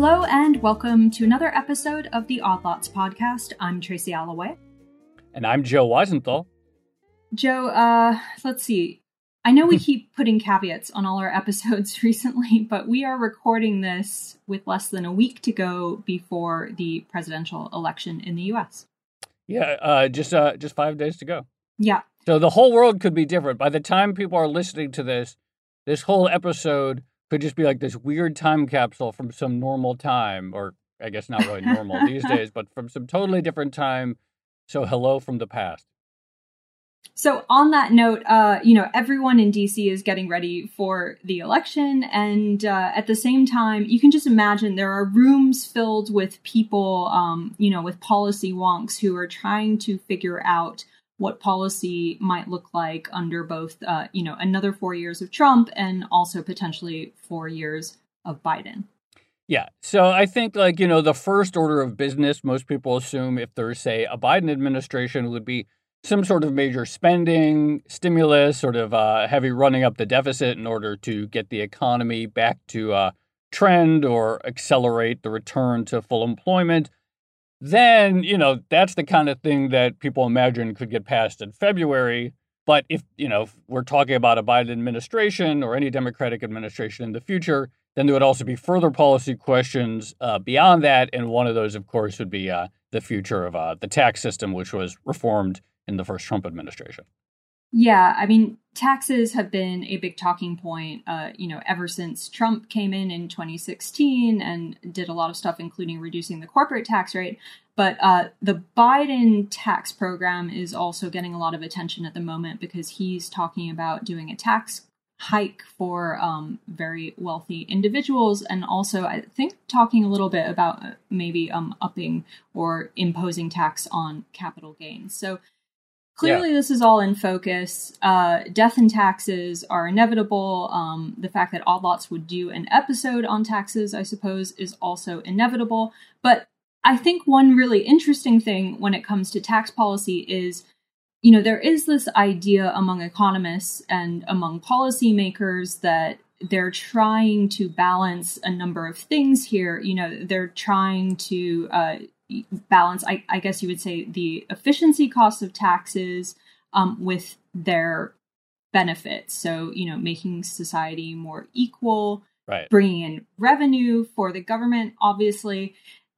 Hello and welcome to another episode of the Odd Lots podcast. I'm Tracy Alloway. And I'm Joe Weisenthal. Joe, uh, let's see. I know we keep putting caveats on all our episodes recently, but we are recording this with less than a week to go before the presidential election in the US. Yeah, uh, just uh, just five days to go. Yeah. So the whole world could be different. By the time people are listening to this, this whole episode could just be like this weird time capsule from some normal time, or I guess not really normal these days, but from some totally different time. So hello from the past. So on that note, uh, you know, everyone in DC is getting ready for the election, and uh, at the same time, you can just imagine there are rooms filled with people, um, you know, with policy wonks who are trying to figure out what policy might look like under both, uh, you know, another four years of Trump and also potentially four years of Biden. Yeah. So I think, like, you know, the first order of business, most people assume if there's, say, a Biden administration, would be some sort of major spending, stimulus, sort of uh, heavy running up the deficit in order to get the economy back to uh, trend or accelerate the return to full employment then, you know, that's the kind of thing that people imagine could get passed in February. But if, you know, if we're talking about a Biden administration or any Democratic administration in the future, then there would also be further policy questions uh, beyond that. And one of those, of course, would be uh, the future of uh, the tax system, which was reformed in the first Trump administration. Yeah, I mean, taxes have been a big talking point, uh, you know, ever since Trump came in in 2016 and did a lot of stuff, including reducing the corporate tax rate. But uh, the Biden tax program is also getting a lot of attention at the moment because he's talking about doing a tax hike for um, very wealthy individuals, and also I think talking a little bit about uh, maybe um, upping or imposing tax on capital gains. So clearly yeah. this is all in focus. Uh, death and taxes are inevitable. Um, the fact that Odd Lots would do an episode on taxes, I suppose, is also inevitable. But I think one really interesting thing when it comes to tax policy is, you know, there is this idea among economists and among policymakers that they're trying to balance a number of things here. You know, they're trying to uh, balance, I, I, guess you would say, the efficiency costs of taxes um, with their benefits. So, you know, making society more equal, right. bringing in revenue for the government, obviously.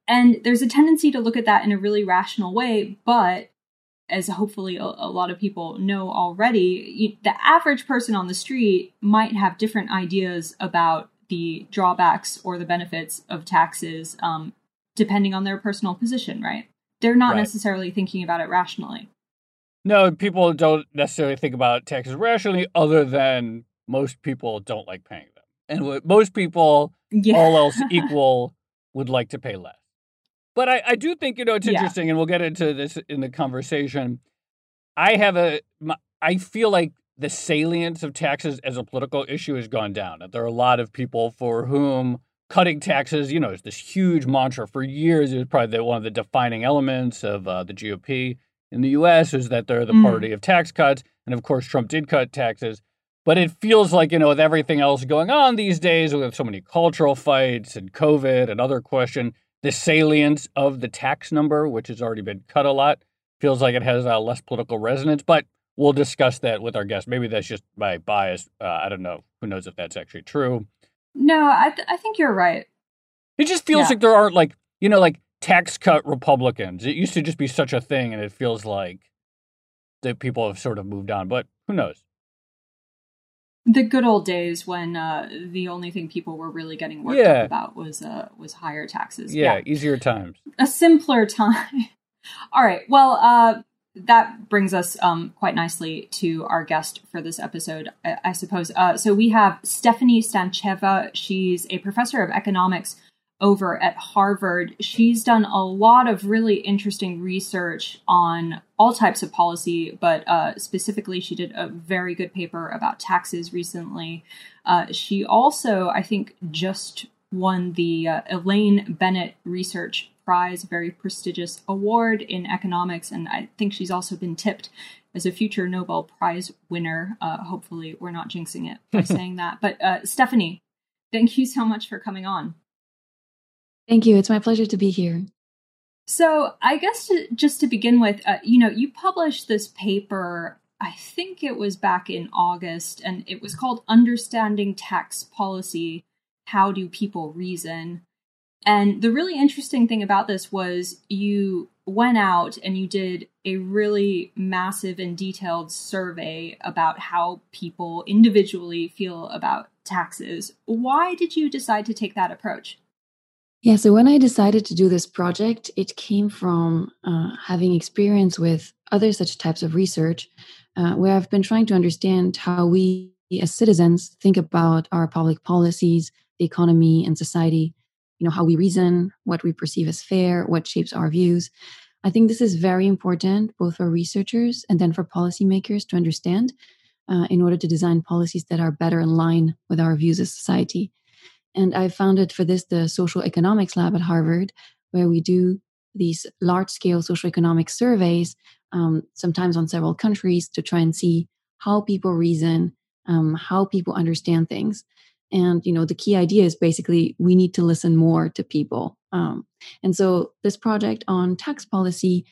And there's a tendency to look at that in a really rational way, but as hopefully a, a lot of people know already, you, the average person on the street might have different ideas about the drawbacks or the benefits of taxes um, depending on their personal position, right? They're not right. necessarily thinking about it rationally. No, people don't necessarily think about taxes rationally, other than most people don't like paying them. And most people, yeah. all else equal, would like to pay less. But I, I do think, you know, it's interesting, yeah. and we'll get into this in the conversation. I have a, I feel like the salience of taxes as a political issue has gone down. There are a lot of people for whom cutting taxes, you know, is this huge mantra for years. It was probably the, one of the defining elements of uh, the GOP in the U.S. is that they're the mm. party of tax cuts, and of course, Trump did cut taxes. But it feels like you know, with everything else going on these days, with so many cultural fights and COVID and other question, the salience of the tax number, which has already been cut a lot, feels like it has uh, less political resonance. But we'll discuss that with our guest. Maybe that's just my bias. Uh, I don't know. Who knows if that's actually true. No, I th- I think you're right. It just feels yeah. like there aren't like you know like tax cut Republicans. It used to just be such a thing, and it feels like that people have sort of moved on. But who knows? The good old days when uh, the only thing people were really getting worked yeah. up about was uh, was higher taxes. Yeah, yeah, easier times. A simpler time. All right. Well, uh, that brings us um, quite nicely to our guest for this episode, I, I suppose. Uh, so we have Stefanie Stantcheva. She's a professor of economics over at Harvard. She's done a lot of really interesting research on all types of policy, but uh, specifically, she did a very good paper about taxes recently. Uh, she also, I think, just won the uh, Elaine Bennett Research Prize, a very prestigious award in economics, and I think she's also been tipped as a future Nobel Prize winner. Uh, hopefully, we're not jinxing it by saying that. But uh, Stefanie, thank you so much for coming on. Thank you. It's my pleasure to be here. So, I guess to, just to begin with, uh, you know, you published this paper, I think it was back in August, and it was called Understanding Tax Policy How Do People Reason? And the really interesting thing about this was you went out and you did a really massive and detailed survey about how people individually feel about taxes. Why did you decide to take that approach? Yeah, so when I decided to do this project, it came from uh, having experience with other such types of research uh, where I've been trying to understand how we as citizens think about our public policies, the economy, and society. You know, how we reason, what we perceive as fair, what shapes our views. I think this is very important both for researchers and then for policymakers to understand uh, in order to design policies that are better in line with our views as society. And I founded for this the Social Economics Lab at Harvard, where we do these large scale social economic surveys, um, sometimes on several countries, to try and see how people reason, um, how people understand things. And, you know, the key idea is basically we need to listen more to people. Um, and so this project on tax policy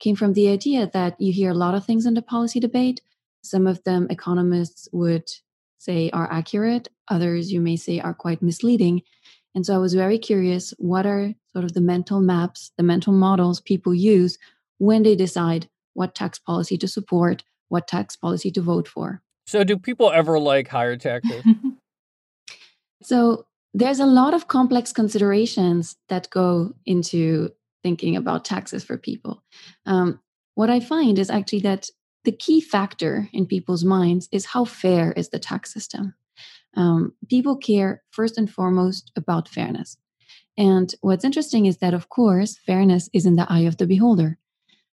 came from the idea that you hear a lot of things in the policy debate. Some of them economists would say are accurate, others you may say are quite misleading. And so I was very curious what are sort of the mental maps, the mental models people use when they decide what tax policy to support, what tax policy to vote for. So, do people ever like higher taxes? so, there's a lot of complex considerations that go into thinking about taxes for people. Um, what I find is actually that the key factor in people's minds is how fair is the tax system. Um, people care first and foremost about fairness. And what's interesting is that, of course, fairness is in the eye of the beholder.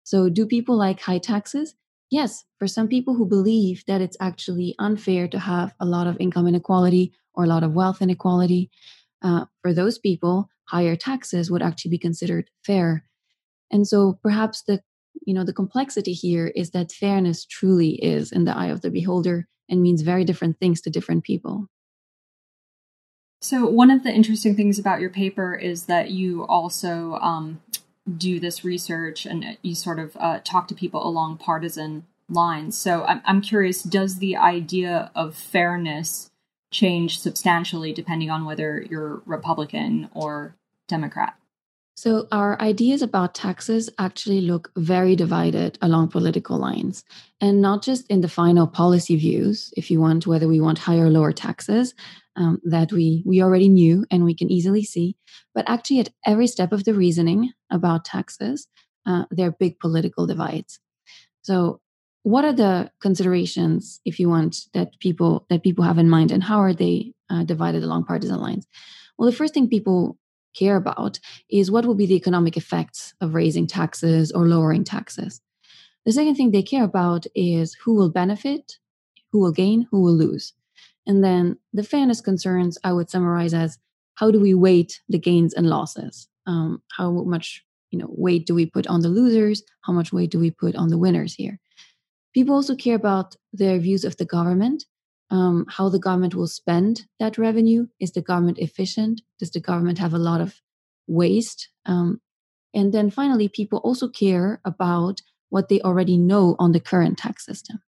So, do people like high taxes? Yes, for some people who believe that it's actually unfair to have a lot of income inequality or a lot of wealth inequality, uh, for those people, higher taxes would actually be considered fair. And so perhaps the you know the complexity here is that fairness truly is in the eye of the beholder and means very different things to different people. So one of the interesting things about your paper is that you also um, do this research and you sort of uh, talk to people along partisan lines. So I'm, I'm curious, does the idea of fairness change substantially depending on whether you're Republican or Democrat? So, our ideas about taxes actually look very divided along political lines, and not just in the final policy views, if you want, whether we want higher or lower taxes, um, that we, we already knew and we can easily see, but actually at every step of the reasoning about taxes, uh, there are big political divides. So, what are the considerations, if you want, that people that people have in mind, and how are they uh, divided along partisan lines? Well, the first thing people care about is what will be the economic effects of raising taxes or lowering taxes. The second thing they care about is who will benefit, who will gain, who will lose. And then the fairness concerns I would summarize as how do we weight the gains and losses? Um, how much you know weight do we put on the losers? How much weight do we put on the winners here? People also care about their views of the government um, how the government will spend that revenue. Is the government efficient? Does the government have a lot of waste? Um, and then finally, people also care about what they already know on the current tax system.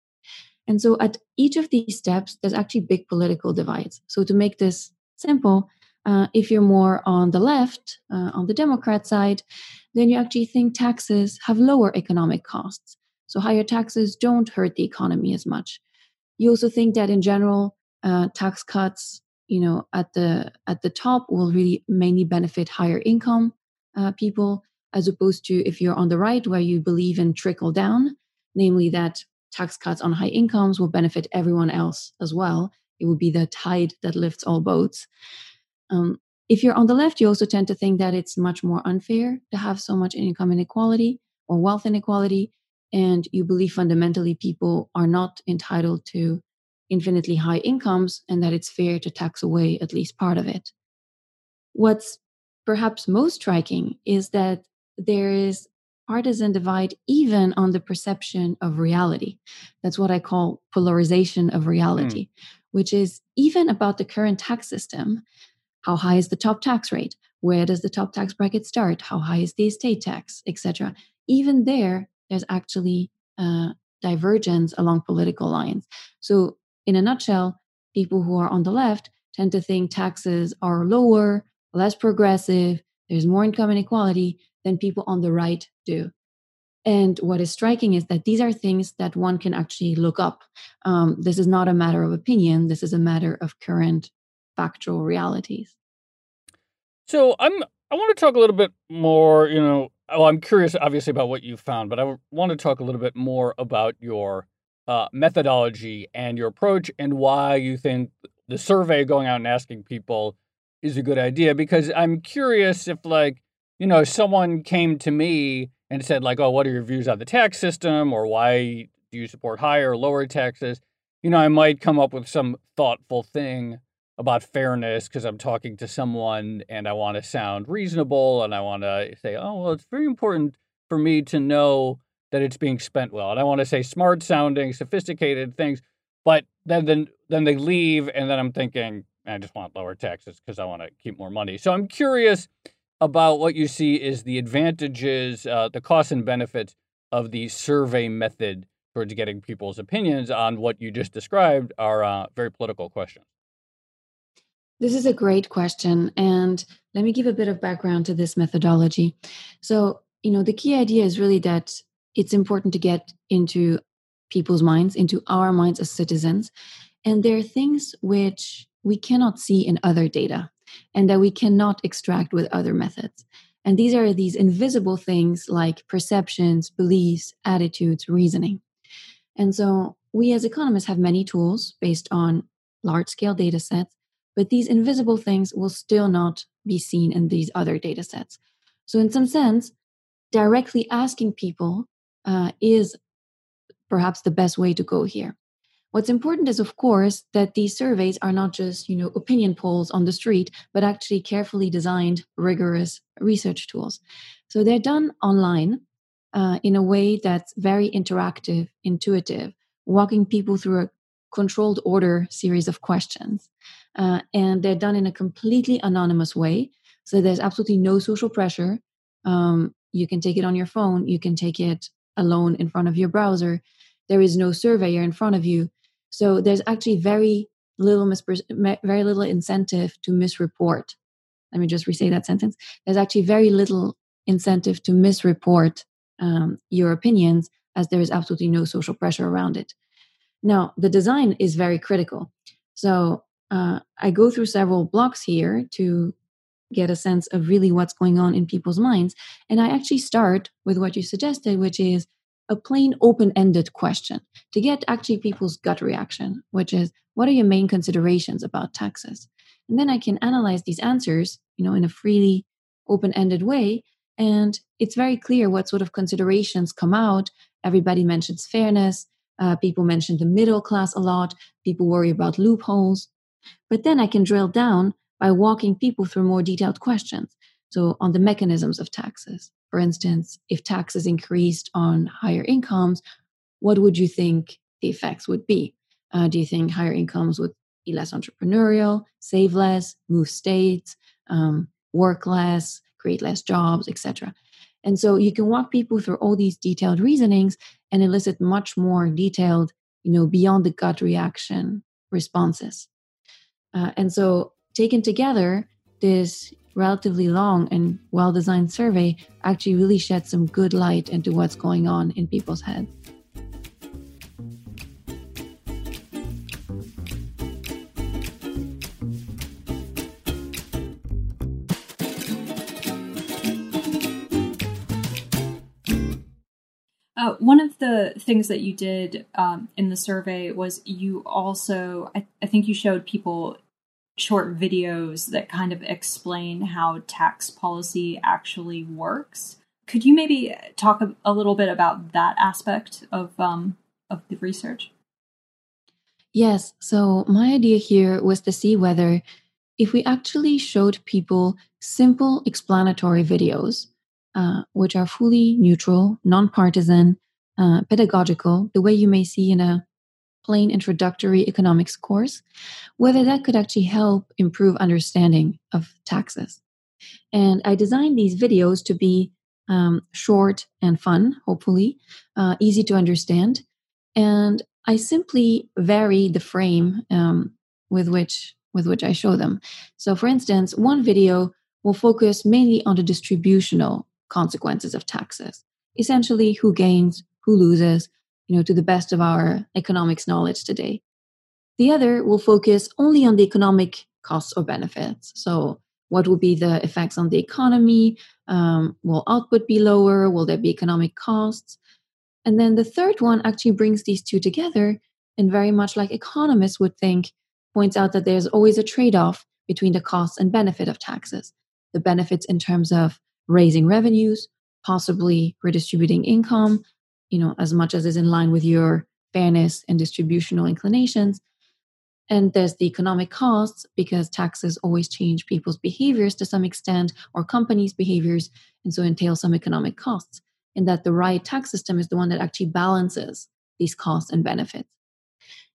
And so at each of these steps, there's actually big political divides. So to make this simple, uh, if you're more on the left, uh, on the Democrat side, then you actually think taxes have lower economic costs. So higher taxes don't hurt the economy as much you also think that in general, uh, tax cuts, you know, at the at the top will really mainly benefit higher income uh, people, as opposed to if you're on the right, where you believe in trickle down, namely that tax cuts on high incomes will benefit everyone else as well. It will be the tide that lifts all boats. Um, if you're on the left, you also tend to think that it's much more unfair to have so much income inequality or wealth inequality and you believe fundamentally people are not entitled to infinitely high incomes and that it's fair to tax away at least part of it. What's perhaps most striking is that there is partisan divide even on the perception of reality. That's what I call polarization of reality, mm. which is even about the current tax system. How high is the top tax rate? where does the top tax bracket start? How high is the estate tax, etc. Even there, there's actually uh, divergence along political lines. So, in a nutshell, people who are on the left tend to think taxes are lower, less progressive, there's more income inequality than people on the right do. And what is striking is that these are things that one can actually look up. Um, this is not a matter of opinion, this is a matter of current factual realities. So I'm I want to talk a little bit more, you know, well, I'm curious obviously about what you found, but I want to talk a little bit more about your uh, methodology and your approach and why you think the survey going out and asking people is a good idea because I'm curious if like, you know, someone came to me and said like, "Oh, what are your views on the tax system or why do you support higher or lower taxes?" You know, I might come up with some thoughtful thing about fairness because I'm talking to someone and I want to sound reasonable and I want to say, "Oh, well, it's very important for me to know that it's being spent well." And I want to say smart sounding, sophisticated things, but then then then they leave and then I'm thinking, I just want lower taxes because I want to keep more money. So I'm curious about what you see is the advantages, uh, the costs and benefits of the survey method towards getting people's opinions on what you just described are uh, very political questions. This is a great question. And let me give a bit of background to this methodology. So, you know, the key idea is really that it's important to get into people's minds, into our minds as citizens. And there are things which we cannot see in other data and that we cannot extract with other methods. And these are these invisible things like perceptions, beliefs, attitudes, reasoning. And so we as economists have many tools based on large scale data sets, but these invisible things will still not be seen in these other data sets. So, in some sense, directly asking people uh, is perhaps the best way to go here. What's important is, of course, that these surveys are not just, you know, opinion polls on the street, but actually carefully designed, rigorous research tools. So they're done online uh, in a way that's very interactive, intuitive, walking people through a controlled order series of questions. Uh, and they're done in a completely anonymous way. So there's absolutely no social pressure. Um, you can take it on your phone, you can take it alone in front of your browser. There is no surveyor in front of you. So there's actually very little very little incentive to misreport. Let me just resay that sentence. There's actually very little incentive to misreport um, your opinions, as there is absolutely no social pressure around it. Now, the design is very critical. So uh, I go through several blocks here to get a sense of really what's going on in people's minds. And I actually start with what you suggested, which is a plain open ended question to get actually people's gut reaction, which is what are your main considerations about taxes? And then I can analyze these answers, you know, in a freely open ended way. And it's very clear what sort of considerations come out. Everybody mentions fairness. Uh, people mention the middle class a lot. People worry about loopholes. But then I can drill down by walking people through more detailed questions. So, on the mechanisms of taxes, for instance, if taxes increased on higher incomes, what would you think the effects would be? Uh, do you think higher incomes would be less entrepreneurial, save less, move states, um, work less, create less jobs, etc.? And so you can walk people through all these detailed reasonings and elicit much more detailed, you know, beyond the gut reaction responses. Uh, and so taken together, this relatively long and well designed survey actually really shed some good light into what's going on in people's heads. Uh, one of the things that you did um, in the survey was you also, I, I think you showed people short videos that kind of explain how tax policy actually works. Could you maybe talk a, a little bit about that aspect of um, of the research? Yes. So my idea here was to see whether if we actually showed people simple explanatory videos, uh, which are fully neutral, nonpartisan, uh, pedagogical, the way you may see in a plain introductory economics course, whether that could actually help improve understanding of taxes. And I designed these videos to be um, short and fun, hopefully, uh, easy to understand. And I simply vary the frame um, with which with which I show them. So, for instance, one video will focus mainly on the distributional consequences of taxes. Essentially, who gains, who loses, you know, to the best of our economics knowledge today. The other will focus only on the economic costs or benefits. So, what will be the effects on the economy? Um, will output be lower? Will there be economic costs? And then the third one actually brings these two together and very much like economists would think, points out that there's always a trade off between the costs and benefit of taxes. The benefits in terms of raising revenues, possibly redistributing income, you know, as much as is in line with your fairness and distributional inclinations. And there's the economic costs because taxes always change people's behaviors to some extent or companies' behaviors, and so entail some economic costs. And that the right tax system is the one that actually balances these costs and benefits.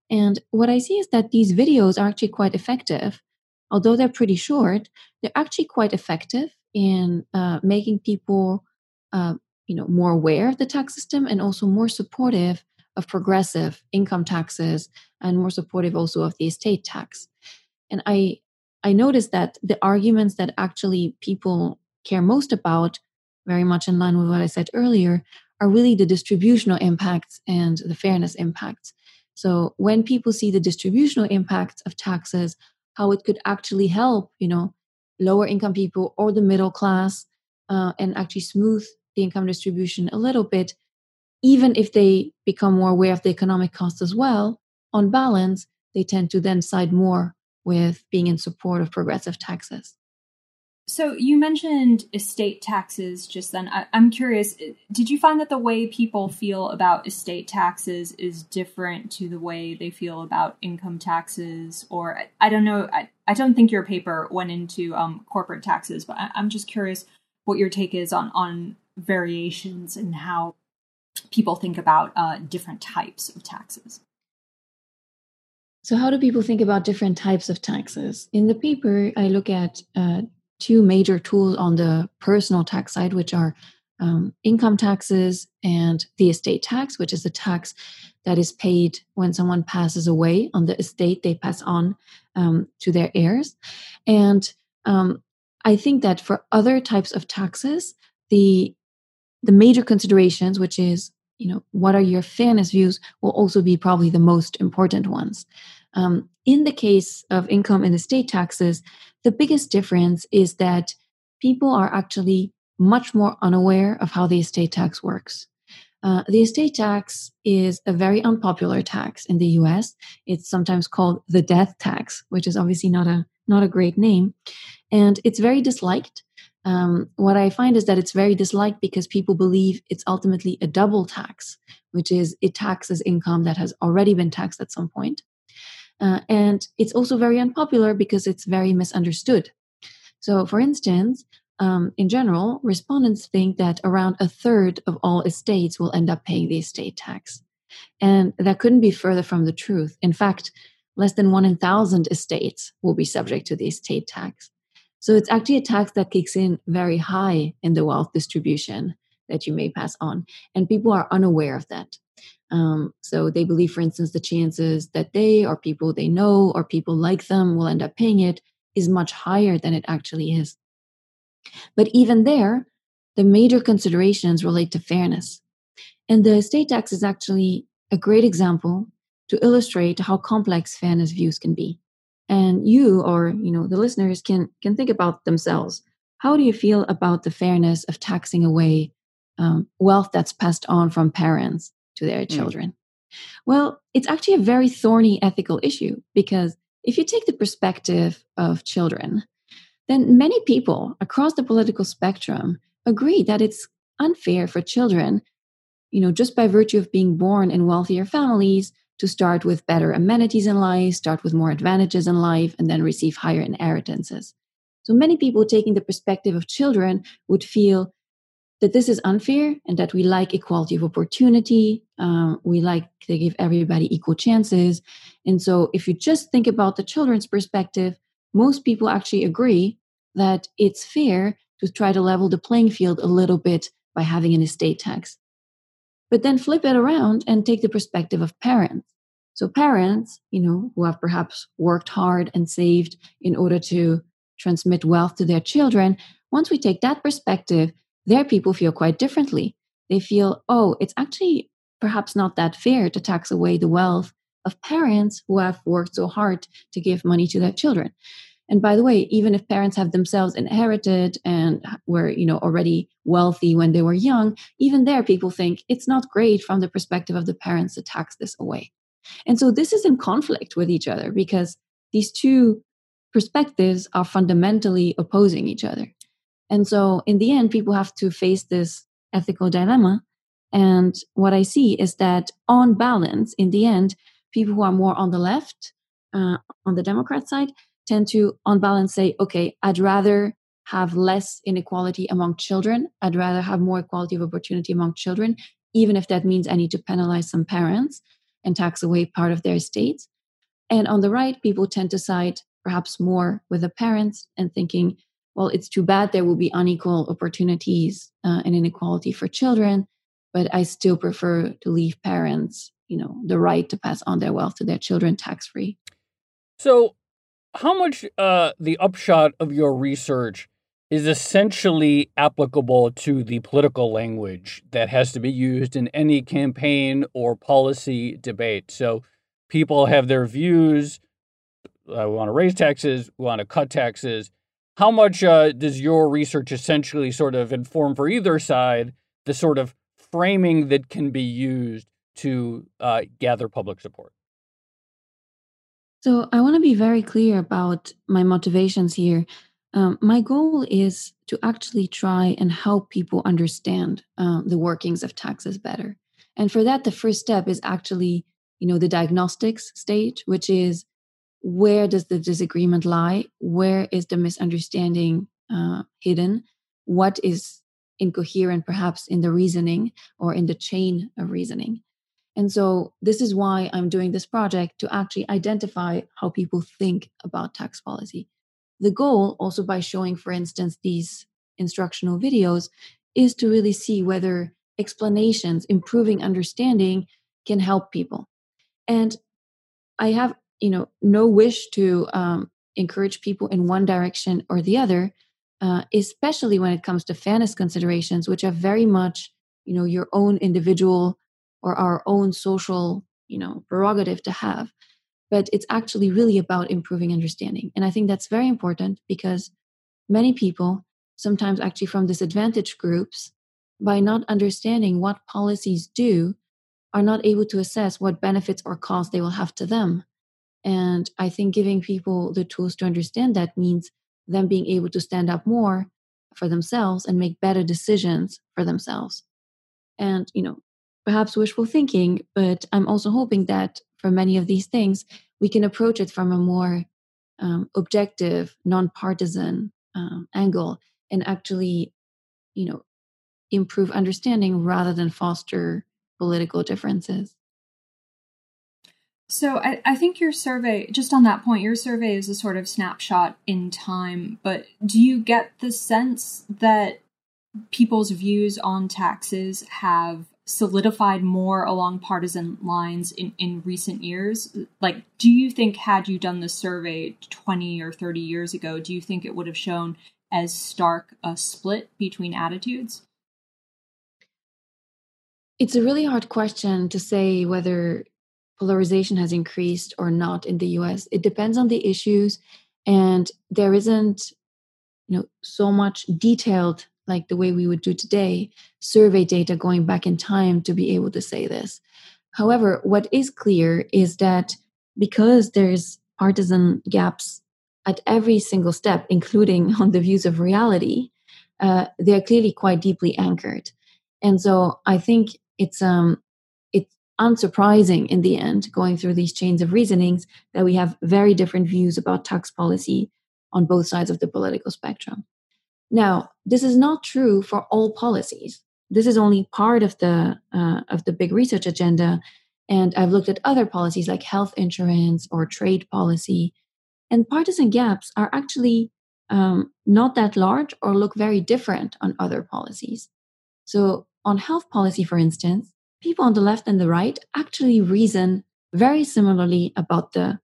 And what I see is that these videos are actually quite effective. Although they're pretty short, they're actually quite effective in uh, making people, uh, you know, more aware of the tax system and also more supportive of progressive income taxes and more supportive also of the estate tax. And I I noticed that the arguments that actually people care most about, very much in line with what I said earlier, are really the distributional impacts and the fairness impacts. So when people see the distributional impacts of taxes, how it could actually help, you know, lower income people or the middle class, uh, and actually smooth the income distribution a little bit, even if they become more aware of the economic costs as well, on balance, they tend to then side more with being in support of progressive taxes. So you mentioned estate taxes just then. I, am curious, did you find that the way people feel about estate taxes is different to the way they feel about income taxes? Or I, I don't know. I, I don't think your paper went into um, corporate taxes, but I, I'm just curious what your take is on on variations and how people think about uh, different types of taxes. So, how do people think about different types of taxes? In the paper, I look at uh, two major tools on the personal tax side, which are um, income taxes and the estate tax, which is a tax that is paid when someone passes away on the estate they pass on um, to their heirs. And um, I think that for other types of taxes, the the major considerations, which is you know what are your fairness views, will also be probably the most important ones. Um, in the case of income and estate taxes, the biggest difference is that people are actually much more unaware of how the estate tax works. Uh, the estate tax is a very unpopular tax in the US. It's sometimes called the death tax, which is obviously not a not a great name, and it's very disliked. Um, what I find is that it's very disliked because people believe it's ultimately a double tax, which is it taxes income that has already been taxed at some point. Uh, and it's also very unpopular because it's very misunderstood. So, for instance, um, in general, respondents think that around a third of all estates will end up paying the estate tax. And that couldn't be further from the truth. In fact, less than one in thousand estates will be subject to the estate tax. So it's actually a tax that kicks in very high in the wealth distribution that you may pass on. And people are unaware of that. Um, so they believe, for instance, the chances that they or people they know or people like them will end up paying it is much higher than it actually is. But even there, the major considerations relate to fairness. And the estate tax is actually a great example to illustrate how complex fairness views can be. And you or you know the listeners can can think about themselves. How do you feel about the fairness of taxing away um, wealth that's passed on from parents to their hmm. children? Mm. Well, it's actually a very thorny ethical issue because if you take the perspective of children, then many people across the political spectrum agree that it's unfair for children, you know, just by virtue of being born in wealthier families, to start with better amenities in life, start with more advantages in life, and then receive higher inheritances. So many people taking the perspective of children would feel that this is unfair and that we like equality of opportunity. Um, we like to give everybody equal chances. And so, if you just think about the children's perspective, most people actually agree that it's fair to try to level the playing field a little bit by having an estate tax. But then flip it around and take the perspective of parents. So parents, you know, who have perhaps worked hard and saved in order to transmit wealth to their children, once we take that perspective, their people feel quite differently. They feel, oh, it's actually perhaps not that fair to tax away the wealth of parents who have worked so hard to give money to their children. And by the way, even if parents have themselves inherited and were, you know, already wealthy when they were young, even there people think it's not great from the perspective of the parents to tax this away. And so this is in conflict with each other because these two perspectives are fundamentally opposing each other. And so in the end, people have to face this ethical dilemma. And what I see is that on balance, in the end, people who are more on the left, uh, on the Democrat side, tend to, on balance, say, okay, I'd rather have less inequality among children. I'd rather have more equality of opportunity among children, even if that means I need to penalize some parents and tax away part of their estates. And on the right, people tend to side perhaps more with the parents and thinking, well, it's too bad there will be unequal opportunities uh, and inequality for children, but I still prefer to leave parents, you know, the right to pass on their wealth to their children tax free. So, how much uh, the upshot of your research is essentially applicable to the political language that has to be used in any campaign or policy debate. So people have their views. Uh, we want to raise taxes. We want to cut taxes. How much uh, does your research essentially sort of inform for either side the sort of framing that can be used to uh, gather public support? So I want to be very clear about my motivations here. Um, my goal is to actually try and help people understand uh, the workings of taxes better. And for that, the first step is actually, you know, the diagnostics stage, which is where does the disagreement lie? Where is the misunderstanding uh, hidden? What is incoherent, perhaps, in the reasoning or in the chain of reasoning? And so, this is why I'm doing this project to actually identify how people think about tax policy. The goal, also by showing, for instance, these instructional videos, is to really see whether explanations, improving understanding can help people. And I have, you know, no wish to um, encourage people in one direction or the other, uh, especially when it comes to fairness considerations, which are very much, you know, your own individual or our own social, you know, prerogative to have. But it's actually really about improving understanding. And I think that's very important because many people, sometimes actually from disadvantaged groups, by not understanding what policies do, are not able to assess what benefits or costs they will have to them. And I think giving people the tools to understand that means them being able to stand up more for themselves and make better decisions for themselves. And, you know, perhaps wishful thinking, but I'm also hoping that for many of these things, we can approach it from a more um, objective, nonpartisan um, angle and actually, you know, improve understanding rather than foster political differences. So I, I think your survey, just on that point, your survey is a sort of snapshot in time, but do you get the sense that people's views on taxes have solidified more along partisan lines in, in recent years? Like, do you think, had you done this survey 20 or 30 years ago, do you think it would have shown as stark a split between attitudes? It's a really hard question to say whether polarization has increased or not in the US. It depends on the issues, and there isn't you know so much detailed like the way we would do today, survey data going back in time to be able to say this. However, what is clear is that because there's partisan gaps at every single step, including on the views of reality, uh, they're clearly quite deeply anchored. And so I think it's um it's unsurprising in the end, going through these chains of reasonings, that we have very different views about tax policy on both sides of the political spectrum. Now, this is not true for all policies. This is only part of the uh, of the big research agenda, and I've looked at other policies like health insurance or trade policy, and partisan gaps are actually um, not that large or look very different on other policies. So, on health policy, for instance, people on the left and the right actually reason very similarly about the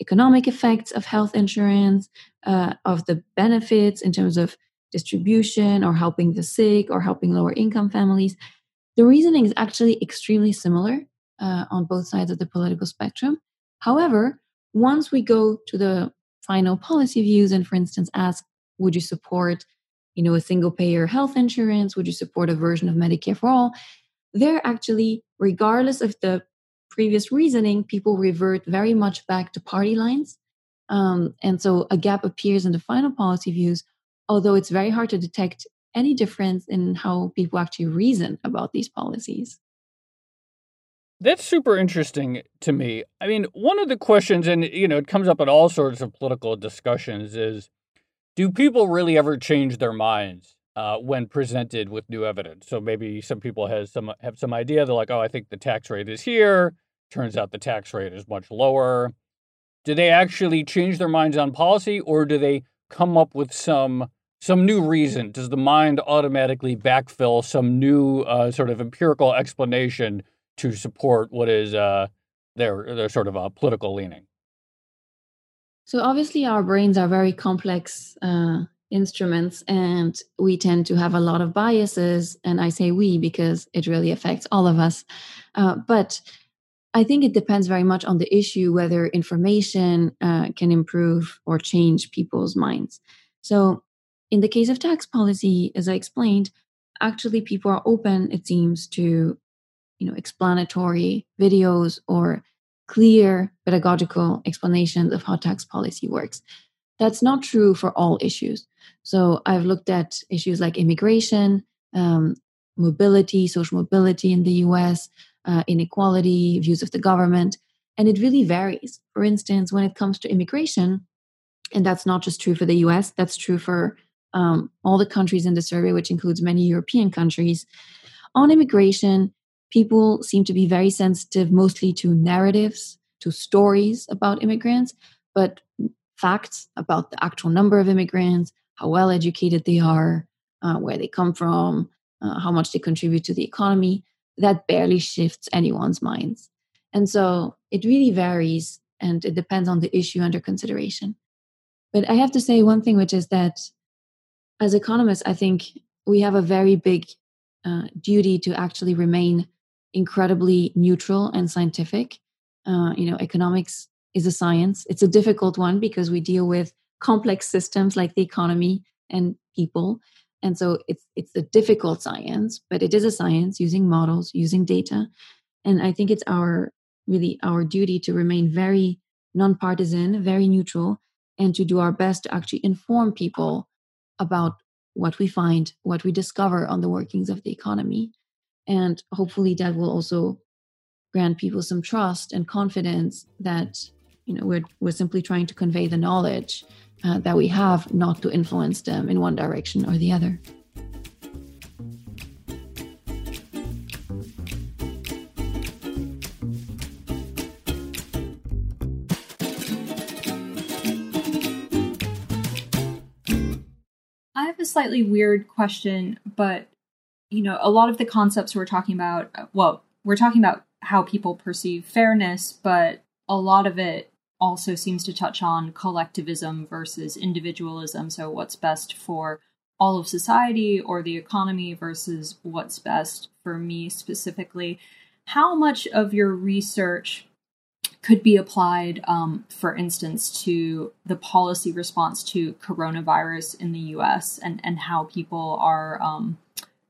economic effects of health insurance, uh, of the benefits in terms of distribution or helping the sick or helping lower income families. The reasoning is actually extremely similar uh, on both sides of the political spectrum. However, once we go to the final policy views and, for instance, ask, would you support, you know, a single payer health insurance? Would you support a version of Medicare for all? They're actually, regardless of the previous reasoning, people revert very much back to party lines. Um, and so a gap appears in the final policy views, although it's very hard to detect any difference in how people actually reason about these policies. That's super interesting to me. I mean, one of the questions, and you know, it comes up in all sorts of political discussions, is do people really ever change their minds uh, when presented with new evidence? So maybe some people has some have some idea. They're like, "Oh, I think the tax rate is here." Turns out the tax rate is much lower. Do they actually change their minds on policy, or do they come up with some some new reason? Does the mind automatically backfill some new uh, sort of empirical explanation? to support what is uh, their their sort of a political leaning. So obviously, our brains are very complex uh, instruments, and we tend to have a lot of biases. And I say we because it really affects all of us. Uh, but I think it depends very much on the issue whether information uh, can improve or change people's minds. So, in the case of tax policy, as I explained, actually people are open, it seems, to you know explanatory videos or clear pedagogical explanations of how tax policy works. That's not true for all issues. So i've looked at issues like immigration um, mobility social mobility in the us uh, inequality views of the government and it really varies. For instance when it comes to immigration and that's not just true for the us that's true for um, all the countries in the survey which includes many european countries on immigration people seem to be very sensitive mostly to narratives, to stories about immigrants, but facts about the actual number of immigrants, how well educated they are, uh, where they come from, uh, how much they contribute to the economy, that barely shifts anyone's minds. And so it really varies and it depends on the issue under consideration. But I have to say one thing, which is that as economists, I think we have a very big uh, duty to actually remain incredibly neutral and scientific. Uh, you know, economics is a science. It's a difficult one because we deal with complex systems like the economy and people. And so it's it's a difficult science, but it is a science using models, using data. And I think it's our really our duty to remain very nonpartisan, very neutral, and to do our best to actually inform people about what we find, what we discover on the workings of the economy. And hopefully that will also grant people some trust and confidence that you know we're, we're simply trying to convey the knowledge uh, that we have not to influence them in one direction or the other slightly weird question, but you know, a lot of the concepts we're talking about, well, we're talking about how people perceive fairness, but a lot of it also seems to touch on collectivism versus individualism. So, what's best for all of society or the economy versus what's best for me specifically. How much of your research could be applied, um, for instance, to the policy response to coronavirus in the US and, and how people are um,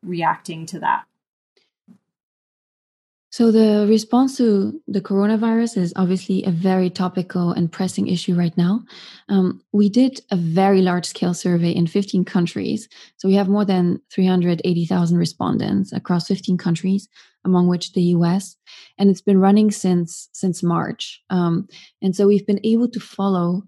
reacting to that? So, the response to the coronavirus is obviously a very topical and pressing issue right now. Um, we did a very large scale survey in 15 countries. So, we have more than 380,000 respondents across 15 countries, among which the US. And it's been running since, since March. Um, and so, we've been able to follow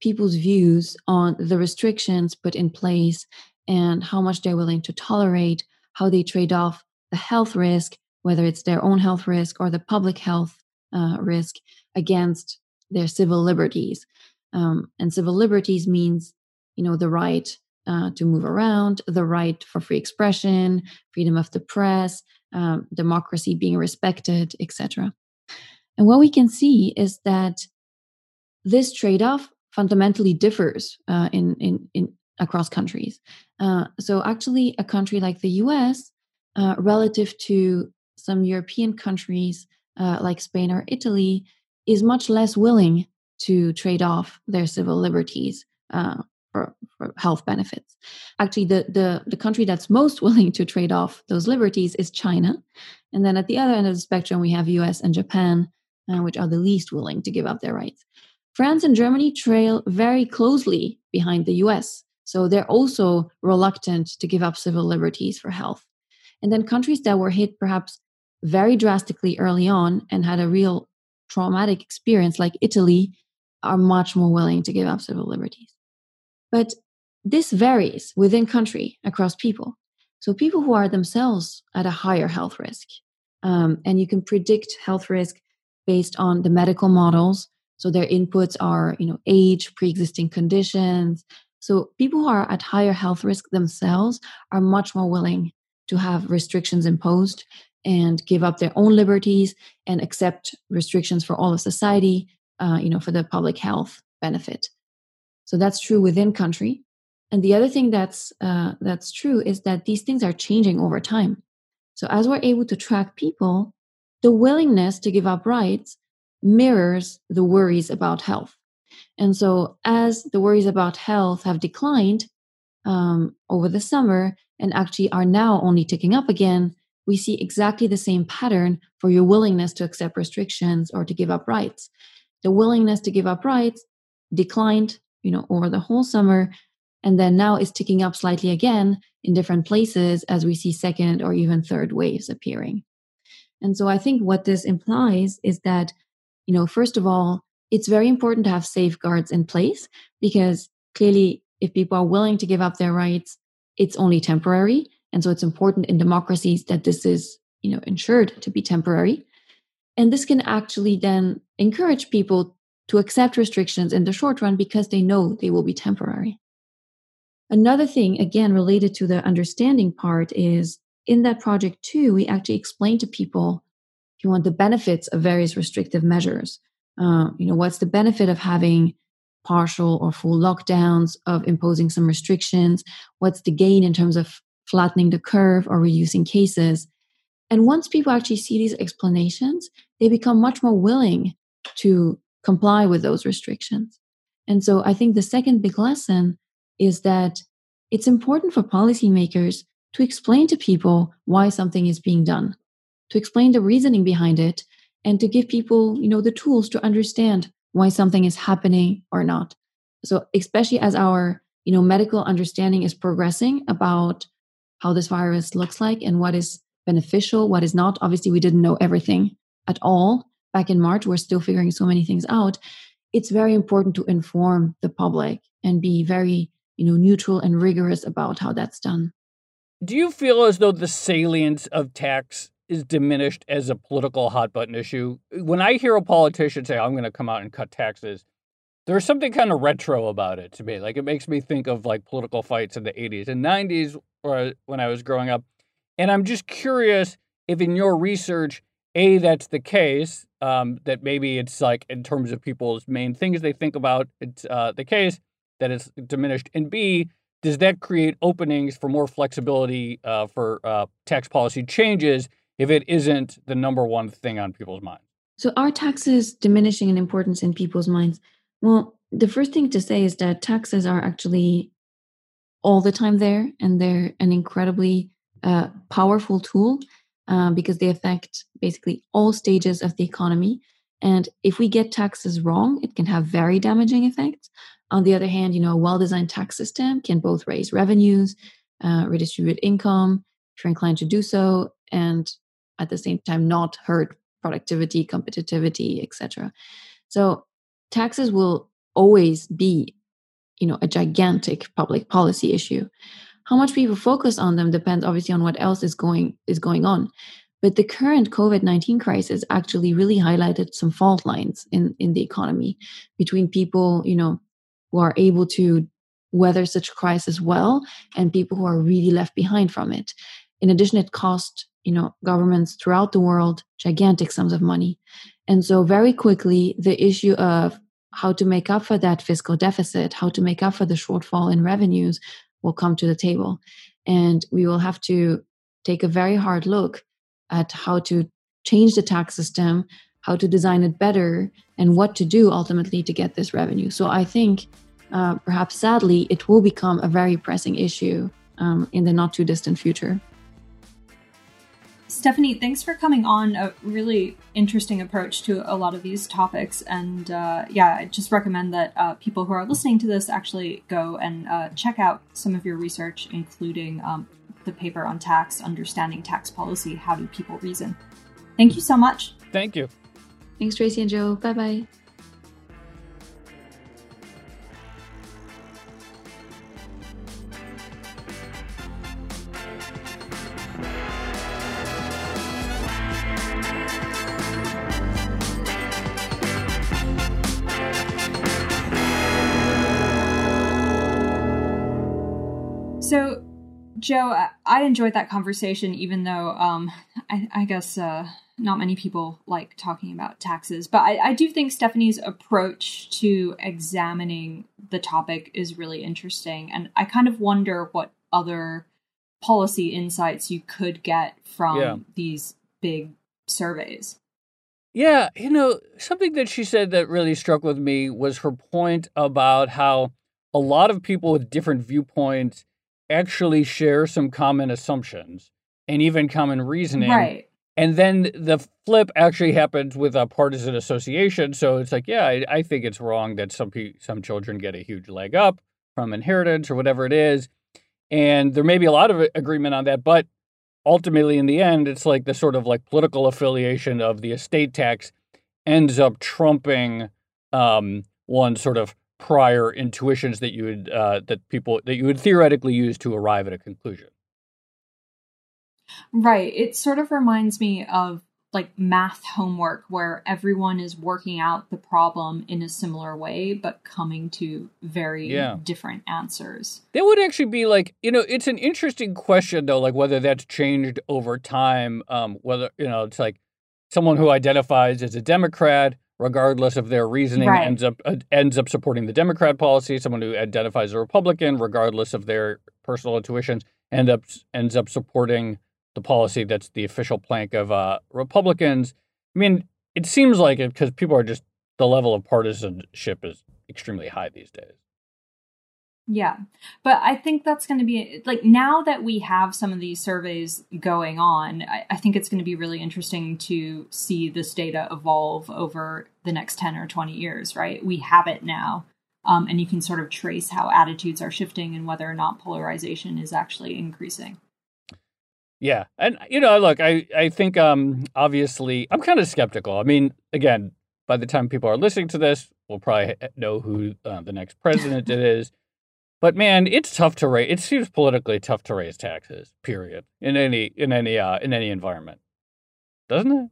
people's views on the restrictions put in place and how much they're willing to tolerate how they trade off the health risk, whether it's their own health risk or the public health uh, risk, against their civil liberties. Um, and civil liberties means you know, the right uh, to move around, the right for free expression, freedom of the press, um, democracy being respected, etc. And what we can see is that this trade-off fundamentally differs uh, in, in, in across countries. Uh, so actually, a country like the U.S. Uh, relative to some European countries uh, like Spain or Italy is much less willing to trade off their civil liberties uh, for, for, health benefits. Actually, the, the, the country that's most willing to trade off those liberties is China. And then at the other end of the spectrum, we have US and Japan, uh, which are the least willing to give up their rights. France and Germany trail very closely behind the US. So they're also reluctant to give up civil liberties for health. And then countries that were hit perhaps very drastically early on and had a real traumatic experience, like Italy, are much more willing to give up civil liberties. But this varies within country across people. So people who are themselves at a higher health risk, um, and you can predict health risk based on the medical models. So their inputs are, you know, age, pre-existing conditions. So people who are at higher health risk themselves are much more willing to have restrictions imposed and give up their own liberties and accept restrictions for all of society, uh, you know, for the public health benefit. So that's true within country. And the other thing that's uh, that's true is that these things are changing over time. So as we're able to track people, the willingness to give up rights mirrors the worries about health. And so as the worries about health have declined um, over the summer and actually are now only ticking up again, we see exactly the same pattern for your willingness to accept restrictions or to give up rights. The willingness to give up rights declined, you know, over the whole summer and then now is ticking up slightly again in different places as we see second or even third waves appearing. And so I think what this implies is that, you know, first of all, it's very important to have safeguards in place because clearly if people are willing to give up their rights, it's only temporary and so it's important in democracies that this is, you know, ensured to be temporary. And this can actually then encourage people to accept restrictions in the short run because they know they will be temporary. Another thing, again, related to the understanding part is in that project too, we actually explain to people if you want the benefits of various restrictive measures. Uh, you know, what's the benefit of having partial or full lockdowns, of imposing some restrictions? What's the gain in terms of flattening the curve or reducing cases. And once people actually see these explanations, they become much more willing to comply with those restrictions. And so I think the second big lesson is that it's important for policymakers to explain to people why something is being done, to explain the reasoning behind it, and to give people, you know, the tools to understand why something is happening or not. So especially as our, you know, medical understanding is progressing about how this virus looks like and what is beneficial, what is not. Obviously, we didn't know everything at all back in March. We're still figuring so many things out. It's very important to inform the public and be very, you know, neutral and rigorous about how that's done. Do you feel as though the salience of tax is diminished as a political hot button issue? When I hear a politician say, I'm going to come out and cut taxes, there's something kind of retro about it to me. Like it makes me think of like political fights in the 80s and 90s or uh, when I was growing up. And I'm just curious if in your research, A, that's the case, um, that maybe it's like in terms of people's main things they think about, it's uh, the case that it's diminished. And B, does that create openings for more flexibility uh, for uh, tax policy changes if it isn't the number one thing on people's minds? So, are taxes diminishing in importance in people's minds? Well, the first thing to say is that taxes are actually all the time there, and they're an incredibly uh, powerful tool uh, because they affect basically all stages of the economy. And if we get taxes wrong, it can have very damaging effects. On the other hand, you know, a well-designed tax system can both raise revenues, uh, redistribute income if you're inclined to do so, and at the same time not hurt productivity, competitivity, etc. So taxes will always be you know a gigantic public policy issue how much people focus on them depends obviously on what else is going is going on but the current covid-19 crisis actually really highlighted some fault lines in in the economy between people you know who are able to weather such a crisis well and people who are really left behind from it. In addition, it cost you know governments throughout the world gigantic sums of money and so very quickly the issue of how to make up for that fiscal deficit how to make up for the shortfall in revenues will come to the table. And we will have to take a very hard look at how to change the tax system how to design it better and what to do ultimately to get this revenue. So i think uh, perhaps sadly it will become a very pressing issue um, in the not too distant future Stefanie, thanks for coming on. A really interesting approach to a lot of these topics. And uh, yeah, I just recommend that uh, people who are listening to this actually go and uh, check out some of your research, including um, the paper on tax, understanding tax policy. How do people reason? Thank you so much. Thank you. Thanks, Tracy and Joe. Bye bye. Joe, I enjoyed that conversation, even though um, I, I, guess uh, not many people like talking about taxes. But I, I, do think Stefanie's approach to examining the topic is really interesting. And I kind of wonder what other policy insights you could get from yeah. these big surveys. Yeah, you know, something that she said that really struck with me was her point about how a lot of people with different viewpoints actually share some common assumptions and even common reasoning. Right. And then the flip actually happens with a partisan association. So it's like, yeah, I, I think it's wrong that some pe- some children get a huge leg up from inheritance or whatever it is. And there may be a lot of agreement on that, but ultimately, in the end, it's like the sort of like political affiliation of the estate tax ends up trumping um, one sort of prior intuitions that you would uh, that people that you would theoretically use to arrive at a conclusion. Right. It sort of reminds me of like math homework where everyone is working out the problem in a similar way but coming to very yeah. different answers. That would actually be like, you know, it's an interesting question though like whether that's changed over time um whether, you know, it's like someone who identifies as a democrat regardless of their reasoning, right. ends up uh, ends up supporting the Democrat policy. Someone who identifies as a Republican, regardless of their personal intuitions, end up ends up supporting the policy that's the official plank of uh, Republicans. I mean, it seems like it because people are just the level of partisanship is extremely high these days. Yeah. But I think that's going to be like now that we have some of these surveys going on, I, I, think it's going to be really interesting to see this data evolve over the next 10 or 20 years, right? We have it now. Um, and you can sort of trace how attitudes are shifting and whether or not polarization is actually increasing. Yeah. And, you know, look, I, I think um, obviously I'm kind of skeptical. I mean, again, by the time people are listening to this, we'll probably know who uh, the next president is. But man, it's tough to raise. It seems politically tough to raise taxes. Period. In any in any uh, in any environment, doesn't it?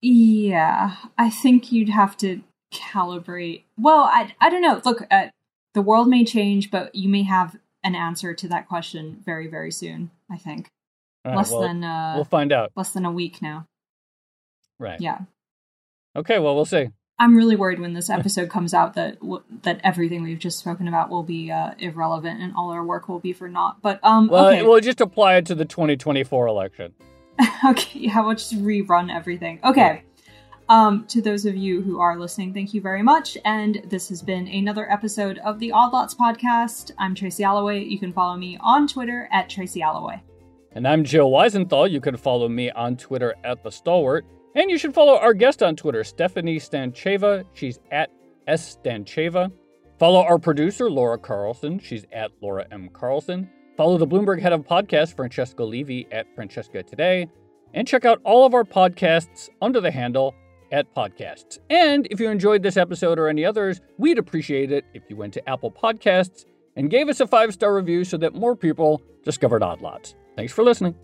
Yeah, I think you'd have to calibrate. Well, I I don't know. Look, uh, the world may change, but you may have an answer to that question very very soon. I think right, less well, than uh, we'll find out. Less than a week now. Right. Yeah. Okay. Well, we'll see. I'm really worried when this episode comes out that that everything we've just spoken about will be uh, irrelevant and all our work will be for naught. But um, well, okay. we'll just apply it to the 2024 election. okay, yeah, we'll just rerun everything. Okay. Um, to those of you who are listening, thank you very much. And this has been another episode of the Odd Lots podcast. I'm Tracy Alloway. You can follow me on Twitter at Tracy Alloway. And I'm Joe Weisenthal. You can follow me on Twitter at The Stalwart. And you should follow our guest on Twitter, Stefanie Stantcheva. She's at S Stantcheva. Follow our producer, Laura Carlson. She's at Laura M. Carlson. Follow the Bloomberg head of podcast, Francesca Levy, at Francesca Today. And check out all of our podcasts under the handle at podcasts. And if you enjoyed this episode or any others, we'd appreciate it if you went to Apple Podcasts and gave us a five star review so that more people discovered Odd Lots. Thanks for listening.